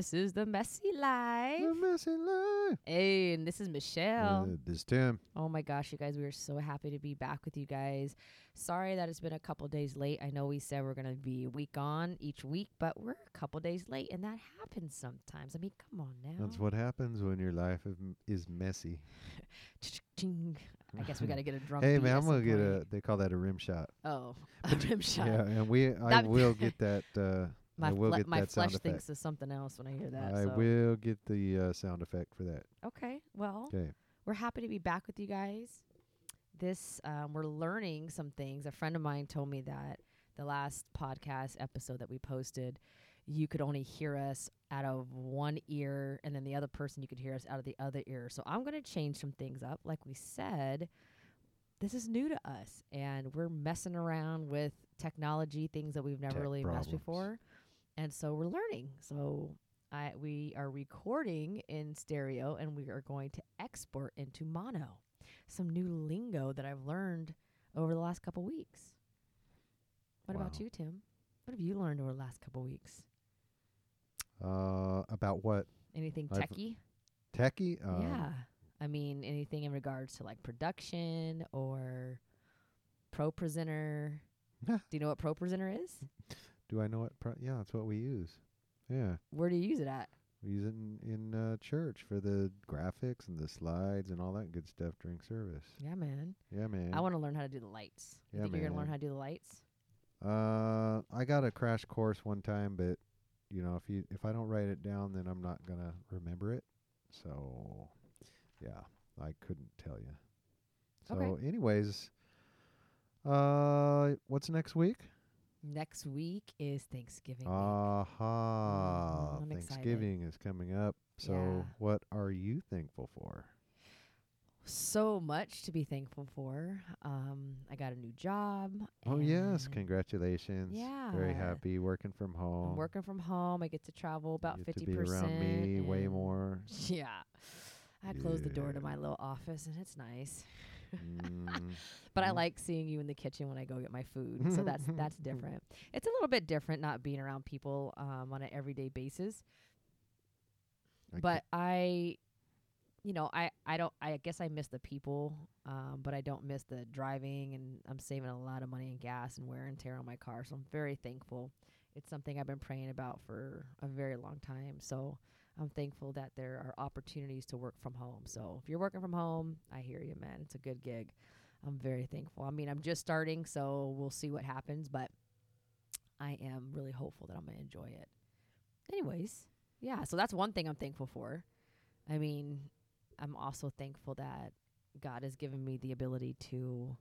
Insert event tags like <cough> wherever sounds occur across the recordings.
This is the messy life. The messy life. Hey, and this is Michelle. Uh, this Tim. Oh my gosh, you guys, we are so happy to be back with you guys. Sorry that it's been a couple days late. I know we said we're going to be a week on each week, but we're a couple days late, and that happens sometimes. I mean, come on now. That's what happens when your life is, messy. I guess we got to get a <laughs> drum. hey man, I'm gonna get a. They call that a rim shot. Oh, <laughs> a rim <laughs> shot. Yeah, and we. I That- will get that. Uh, My, I will fle- get my that sound flesh effect. thinks of something else when I hear that. I so. will get the uh, sound effect for that. Okay, well, Okay. we're happy to be back with you guys. This um, we're learning some things. A friend of mine told me that the last podcast episode that we posted, you could only hear us out of one ear, and then the other person you could hear us out of the other ear. So I'm going to change some things up. Like we said, this is new to us, and we're messing around with technology, things that we've never Tech really messed problems. before, and so we're learning. So I we are recording in stereo and we are going to export into mono. Some new lingo that I've learned over the last couple weeks. What about you, Tim? What have you learned over the last couple weeks? Uh, about what Anything techie? techie? Um, yeah. I mean, anything in regards to like production or ProPresenter. Do you know what ProPresenter is? Do I know what? Pro- yeah, that's what we use. Yeah, Where do you use it at? we use it in, in uh, church for the graphics and the slides and all that good stuff during service. Yeah, man. Yeah, man. I want to learn how to do the lights. You Yeah, think you're gonna learn how to do the lights? Uh, I got a crash course one time, but you know, if you if I don't write it down, then I'm not gonna remember it. So, yeah, I couldn't tell you. So, Okay. anyways, uh, what's next week? Next week is Thanksgiving. Aha! Mhm, I'm excited. Thanksgiving is coming up. So, Yeah. what are you thankful for? so much to be thankful for. Um, I got a new job. Oh yes, congratulations! Very happy working from home. I'm working from home. I get to travel about fifty percent. around me way more. <laughs> Yeah. I close the door to my little office, and it's nice. Mm, <laughs> But I like seeing you in the kitchen when I go get my food. So that's <laughs> that's different. It's a little bit different not being around people um, on an everyday basis. I but I, you know, I I don't. I guess I miss the people, um, but I don't miss the driving, and I'm saving a lot of money in gas and wear and tear on my car. So I'm very thankful. It's something I've been praying about for a very long time. So I'm thankful that there are opportunities to work from home. So if you're working from home, I hear you, man. It's a good gig. I'm very thankful. I mean, I'm just starting, so we'll see what happens, but I am really hopeful that I'm going to enjoy it. Anyways, yeah, so that's one thing I'm thankful for. I mean, I'm also thankful that God has given me the ability to,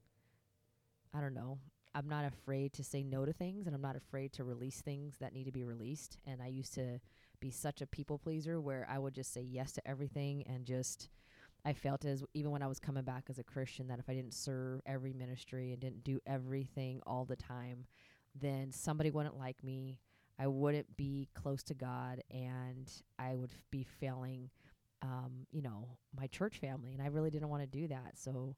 I don't know, I'm not afraid to say no to things and I'm not afraid to release things that need to be released. And I used to be such a people pleaser where I would just say yes to everything and just, I felt as even when I was coming back as a Christian that if I didn't serve every ministry and didn't do everything all the time, then somebody wouldn't like me. I wouldn't be close to God and I would be failing um, you know, my church family and I really didn't want to do that. So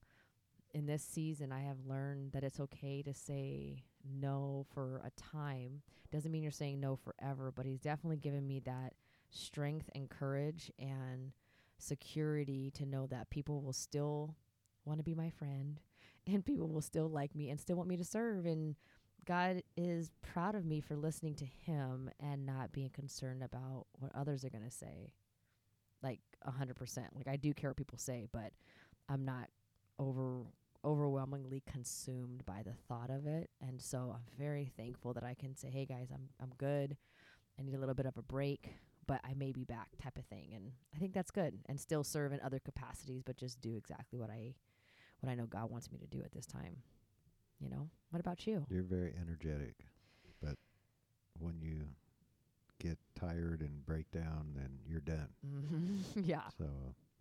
in this season I have learned that it's okay to say no for a time. Doesn't mean you're saying no forever, but he's definitely given me that strength and courage and security to know that people will still want to be my friend <laughs> and people will still like me and still want me to serve and God is proud of me for listening to him and not being concerned about what others are going to say. Like a 100%. Like I do care what people say, but I'm not over overwhelmingly consumed by the thought of it. And so I'm very thankful that I can say, "Hey guys, I'm I'm good. I need a little bit of a break, but I may be back," type of thing. And I think that's good and still serve in other capacities, but just do exactly what I what I know God wants me to do at this time. You know? What about you? You're very energetic, but when you get tired and break down, then you're done. Mm-hmm. <laughs> yeah. So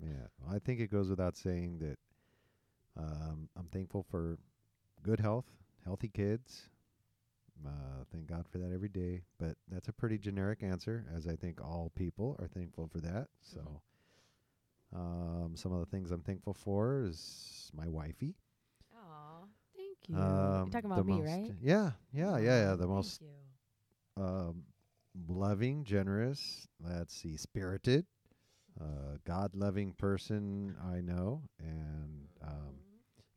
yeah, I think it goes without saying that um, I'm thankful for good health, healthy kids. Uh, thank God for that every day. But that's a pretty generic answer, as I think all people are thankful for that. So um, some of the things I'm thankful for is my wifey. Aw, thank you. Um, You're talking the about me, most- right? Yeah, yeah, yeah, yeah. Aw, The thank most you. um, loving, generous. Let's see, spirited, uh, God loving person I know, and um,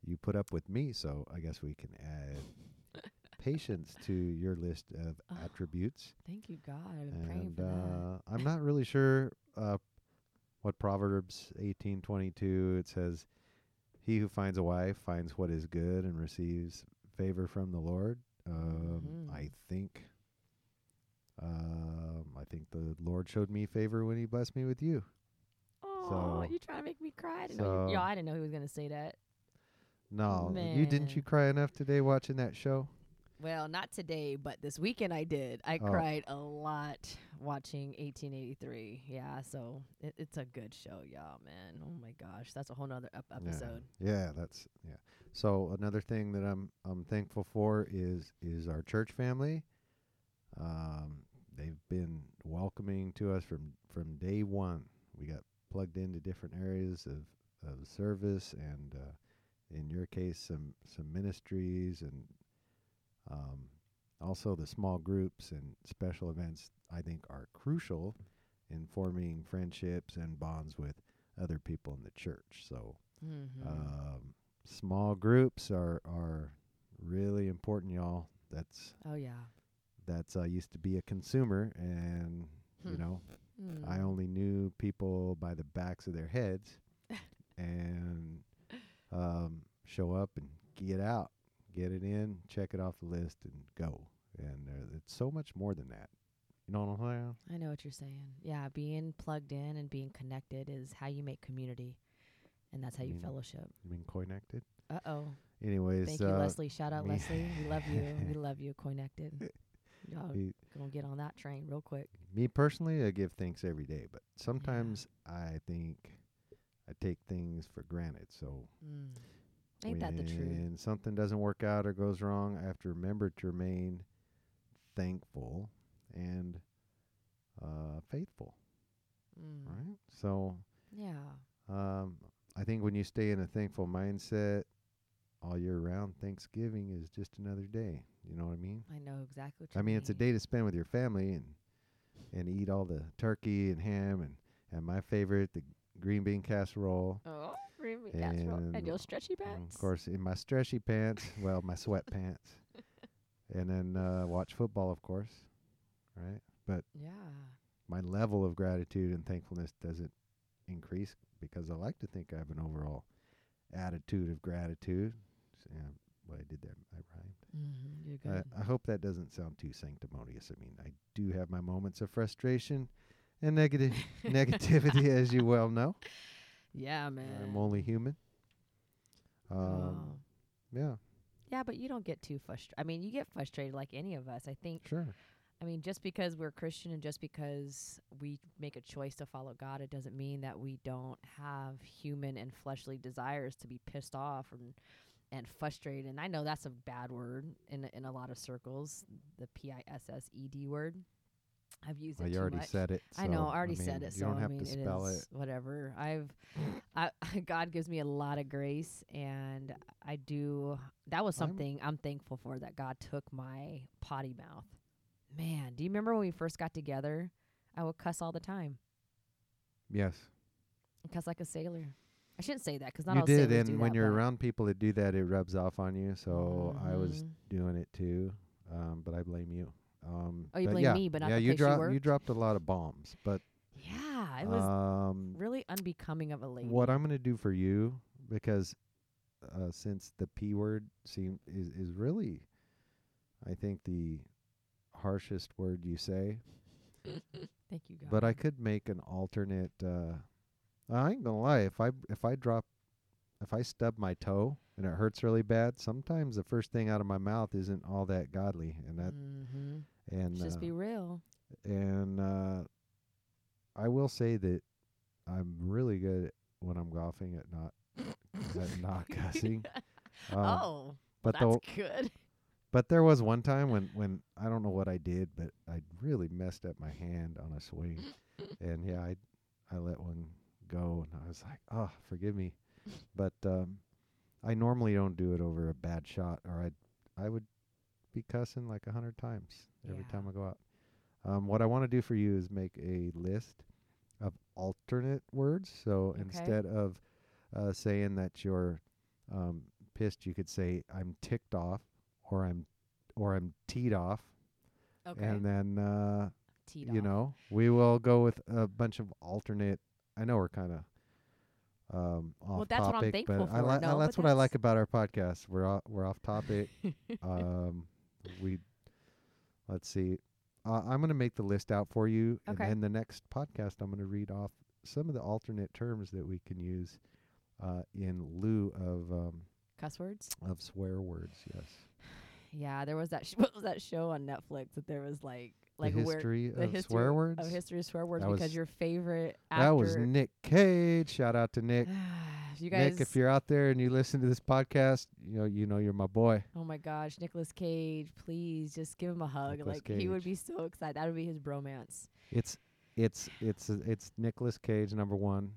you put up with me, so I guess we can add <laughs> patience to your list of Oh, attributes. Thank you, God. I've been praying for that. uh, I'm not really sure uh, what Proverbs 18:22 it says. He who finds a wife finds what is good and receives favor from the Lord. Um, I Mhm. think. Um, I think the Lord showed me favor when He blessed me with you. Oh, so- you trying to make me cry? I didn't know you, yeah, so- I didn't know he was gonna say that. No, you didn't you cry enough today watching that show? Well, not today, but this weekend I did. I Oh. cried a lot watching 1883. Yeah, so it, it's a good show, y'all, man. Oh my gosh, that's a whole nother ep- Yeah. episode. Yeah, that's yeah. So another thing that I'm I'm thankful for is is our church family. Um, they've been welcoming to us from from day one. We got plugged into different areas of of service, and uh, in your case, some some ministries, and um, also the small groups and special events. I think are crucial in forming friendships and bonds with other people in the church. So Mm-hmm. um, small groups are are really important, y'all. That's oh yeah. that's I used to be a consumer, and you Hmm. Know I Mm. only knew people by the backs of their heads, <laughs> and um, show up and get out, get it in, check it off the list, and go. And uh, it's so much more than that. You know what I'm saying? I know what you're saying. Yeah, being plugged in and being connected is how you make community, and that's how you mean- fellowship. You mean connected? Uh oh. Anyways, Thank you, uh, Leslie. Shout out, <laughs> Leslie. We love you. We <laughs> love you. Connected. Y'all me- gonna get on that train real quick. Me personally, I give thanks every day, but sometimes I think I take things for granted. So Mm. Ain't that the truth? when something doesn't work out or goes wrong, I have to remember to remain thankful and uh, faithful. Mm. Right. So Yeah. um, I think when you stay in a thankful mindset all year round, Thanksgiving is just another day. You know what I mean? I know exactly what you I mean, it's a day to spend with your family and and eat all the turkey and ham and and my favorite, the green bean casserole. Oh, green bean casserole. And And, your stretchy pants. Of course, in my stretchy pants, well, my sweatpants, <laughs> and then uh, watch football, of course, right? But Yeah. my level of gratitude and thankfulness doesn't increase because I like to think I have an overall attitude of gratitude. What I did there, I rhymed. Mm-hmm. You're I. I hope that doesn't sound too sanctimonious. I mean, I do have my moments of frustration and negative <laughs> negativity, as you well know. yeah, man. I'm only human. Um, Oh. yeah, Yeah, but you don't get too frustrated. I mean, you get frustrated like any of us. I think sure. I mean, just because we're Christian and just because we make a choice to follow God, it doesn't mean that we don't have human and fleshly desires to be pissed off and and frustrated. And I know that's a bad word in a- in a lot of circles, the P I S S E D word. I've used it Well, you too already much. said it. I know, I already mean, said it. You so don't I have mean, to spell it it. is whatever. I've, I, <laughs> God gives me a lot of grace, and I do. That was I'm- something I'm thankful for. That God took my potty mouth. Man, do you remember when we first got together? I would cuss all the time, Yes, cuss like a sailor. I shouldn't say that 'cause not you all did. And when that, you're around people that do that, it rubs off on you. So I was Mhm. doing it too, um, but I blame you. Um, Oh, you blame yeah, me, but not yeah, the you place dropped you worked? dropped a lot of bombs. But Yeah, it was um, really unbecoming of a lady. what I'm gonna do for you because uh, since the p word seem is is really, I think the harshest word you say. <laughs> Thank you, God. But I could make an alternate. Uh, I ain't gonna lie. If I if I drop, if I stub my toe and it hurts really bad, sometimes the first thing out of my mouth isn't all that godly, and that mm-hmm. and just uh, be real. and uh, I will say that I'm really good at when I'm golfing at not <laughs> at not cussing. <laughs> Um, oh, but that's the good. but there was one time when when I don't know what I did, but I really messed up my hand on a swing, <laughs> and yeah, I I let one go, and I was like, oh, forgive me, but um, I normally don't do it over a bad shot, or I'd, I would be cussing like a hundred times every Yeah. time I go out. Um, what I want to do for you is make a list of alternate words. So Okay. instead of uh, saying that you're um, pissed, you could say I'm ticked off, or I'm, or I'm teed off, Okay. and then uh, Teed you off. know we will go with a bunch of alternate. I know we're kind of um, off Well, that's what I'm topic, thankful but I like No, that's what I like about our podcast. We're off, we're off topic. <laughs> um, we let's see. Uh, I'm going to make the list out for you, Okay. and then the next podcast, I'm going to read off some of the alternate terms that we can use uh, in lieu of um, Cuss words. of swear words. Yes, <sighs> Yeah, there was that. Sh- <laughs> what was that show on Netflix that there was like like the where history the of history swear words. of history of swear words That because your favorite actor. that was Nick Cage. Shout out to Nick. <sighs> you guys. Nick, if you're out there and you listen to this podcast, you know you know you're my boy. Oh my gosh, Nicolas Cage! Please just give him a hug. Nicolas like he would be so excited. That would be his bromance. It's it's it's it's Nicolas Cage number one.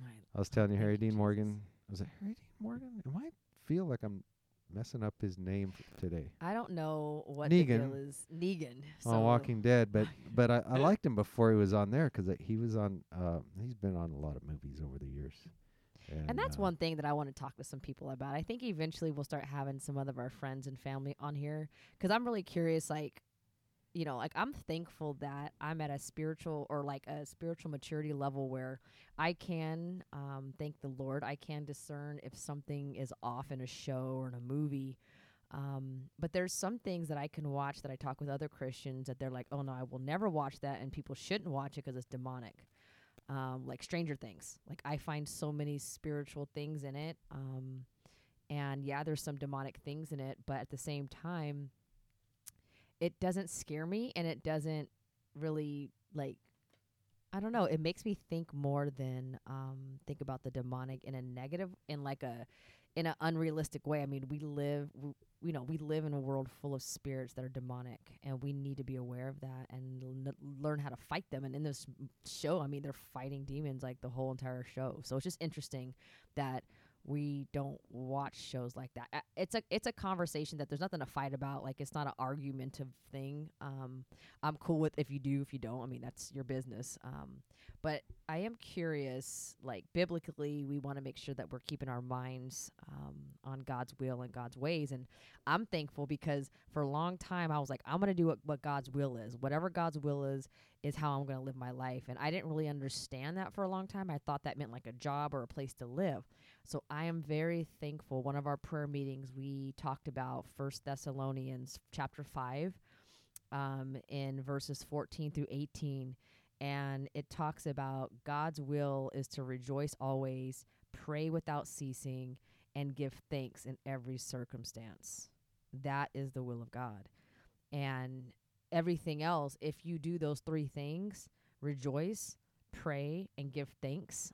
Right. I was telling you, Harry Dean Jesus. Morgan. Was it Harry Dean Morgan? It might feel like I'm messing up his name f- today. I don't know what the Negan. deal is. Negan. So on Walking Dead, but <laughs> but I, I <laughs> liked him before he was on there 'cause uh, he was on. Uh, he's been on a lot of movies over the years. And, And that's uh, one thing that I want to talk to some people about. I think eventually we'll start having some of our friends and family on here 'cause I'm really curious. Like, you know, like I'm thankful that I'm at a spiritual or like a spiritual maturity level where I can um, thank the Lord. I can discern if something is off in a show or in a movie. Um, but there's some things that I can watch that I talk with other Christians that they're like, oh no, I will never watch that, and people shouldn't watch it 'cause it's demonic um, like Stranger Things. Like I find so many spiritual things in it. Um, and yeah, there's some demonic things in it, but at the same time, it doesn't scare me and it doesn't really like I don't know, it makes me think more than um think about the demonic in a negative in like a in an unrealistic way. I mean, we live w- you know, we live in a world full of spirits that are demonic and we need to be aware of that and learn how to fight them and in this show, I mean, they're fighting demons like the whole entire show. So it's just interesting that we don't watch shows like that. It's a it's a conversation that there's nothing to fight about. Like it's not an argumentative thing. Um, I'm cool with if you do, if you don't. I mean that's your business. Um, but I am curious. Like biblically, we want to make sure that we're keeping our minds um, on God's will and God's ways. And I'm thankful because for a long time I was like, I'm gonna do what, what God's will is. Whatever God's will is is how I'm gonna live my life. And I didn't really understand that for a long time. I thought that meant like a job or a place to live. So I am very thankful. One of our prayer meetings, we talked about First Thessalonians chapter five, um, in verses fourteen through eighteen, and it talks about God's will is to rejoice always, pray without ceasing, and give thanks in every circumstance. That is the will of God, and everything else. If you do those three things, rejoice, pray, and give thanks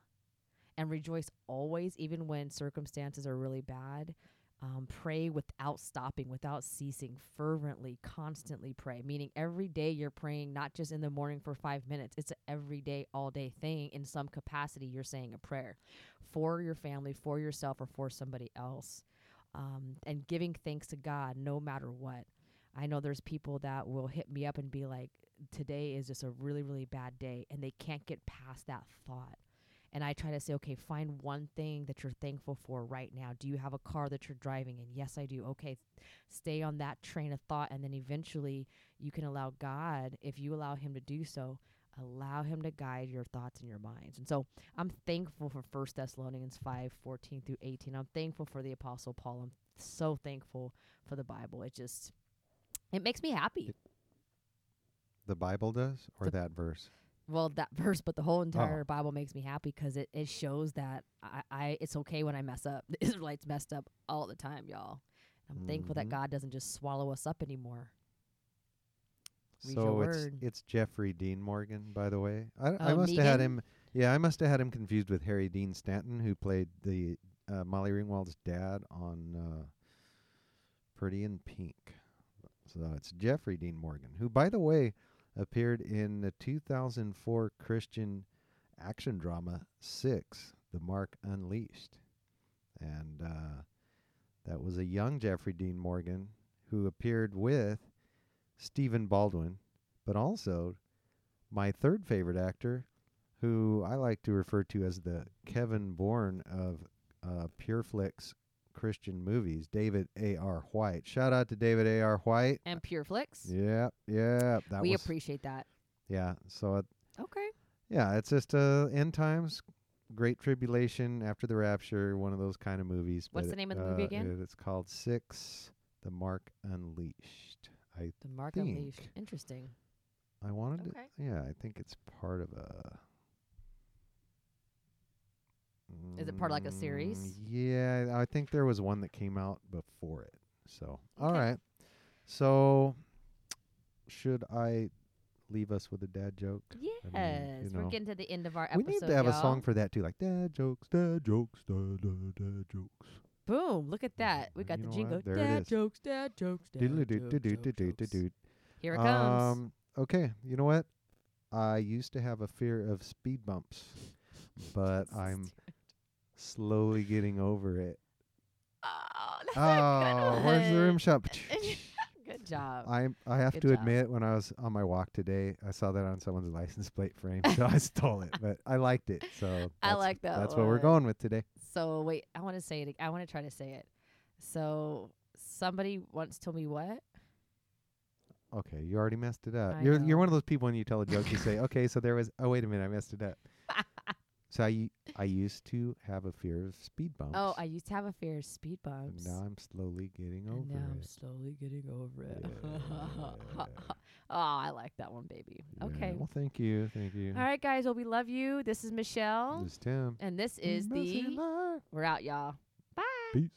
and rejoice always, even when circumstances are really bad. Um, pray without stopping, without ceasing, fervently, constantly pray. Meaning every day you're praying, not just in the morning for five minutes. It's an everyday, all day thing. In some capacity, you're saying a prayer for your family, for yourself, or for somebody else. Um, and giving thanks to God no matter what. I know there's people that will hit me up and be like, today is just a really, really bad day. And they can't get past that thought and I try to say, okay, find one thing that you're thankful for right now. Do you have a car that you're driving in? Yes, I do. Okay, stay on that train of thought, and then eventually you can allow God, if you allow Him to do so, allow Him to guide your thoughts and your minds. And so I'm thankful for First Thessalonians five fourteen through 18. I'm thankful for the Apostle Paul. I'm so thankful for the Bible. It just, it makes me happy. The Bible does, or The- that verse. Well that <laughs> verse but the whole entire bible makes me happy 'cause it, it shows that I, I it's okay when i mess up <laughs> the israelites messed up all the time y'all i'm thankful that Mhm. god doesn't just swallow us up anymore Read so it's it's Jeffrey Dean Morgan, by the way. I, I Oh, must have had him. Yeah, I must have had him confused with Harry Dean Stanton, who played the uh, Molly Ringwald's dad on uh, Pretty in Pink. So it's Jeffrey Dean Morgan, who, by the way, appeared in the 2004 Christian action drama Six: The Mark Unleashed, and uh, that was a young Jeffrey Dean Morgan who appeared with Stephen Baldwin but also my third favorite actor, who I like to refer to as the Kevin Bourne of uh, Pure Flix Christian movies, David A. R. White. Shout out to David A. R. White. And Pure Flix. Yeah, yeah, that we was appreciate that. yeah. So it, Okay. yeah, it's just uh, end times, great tribulation after the rapture, one of those kind of movies. What's but the it- name of the movie uh, again? It's called Six: The Mark Unleashed. I The Mark think. Unleashed. Interesting. I wanted Okay. to. Yeah, I think it's part of a. Is it part of, like, a series? Mm, Yeah, I think there was one that came out before it. So, all Okay. right. So, should I leave us with a dad joke? Yes. mean, you We're getting to the end of our we need to have a y'all. song for that too, like dad jokes, dad jokes, dad, dad, dad jokes. Boom. Look at that. We got You the know jingle. Dad jokes, dad jokes, dad jokes, jokes. Here it comes. Um, okay, you know what? I used to have a fear of speed bumps, but <laughs> I'm slowly getting over it. Oh, <laughs> that's Oh, good where's the rim one. shop? <laughs> <laughs> Good job. I I have Good to job. admit, when I was on my walk today, I saw that on someone's license plate frame, so I stole it. But I liked it, so I that's- like that That's what we're one. going with today. So wait, I want to say it. ag- I want to try to say it. So somebody once told me what? Okay, you already messed it up. I you're know. you're one of those people when you tell a joke, you say, "Okay, so there was." Oh, wait a minute, I messed it up. so I u- I used to have a fear of speed bumps. Oh, I used to have a fear of speed and bumps. now I'm slowly getting and over now I'm slowly getting over it. Yeah. <laughs> oh, I like that one, baby. Yeah, Okay. Well, thank you, thank you. All right, guys. Well, we love you. This is Michelle, This is Tim. and this is the. We're out, y'all. Bye. Peace.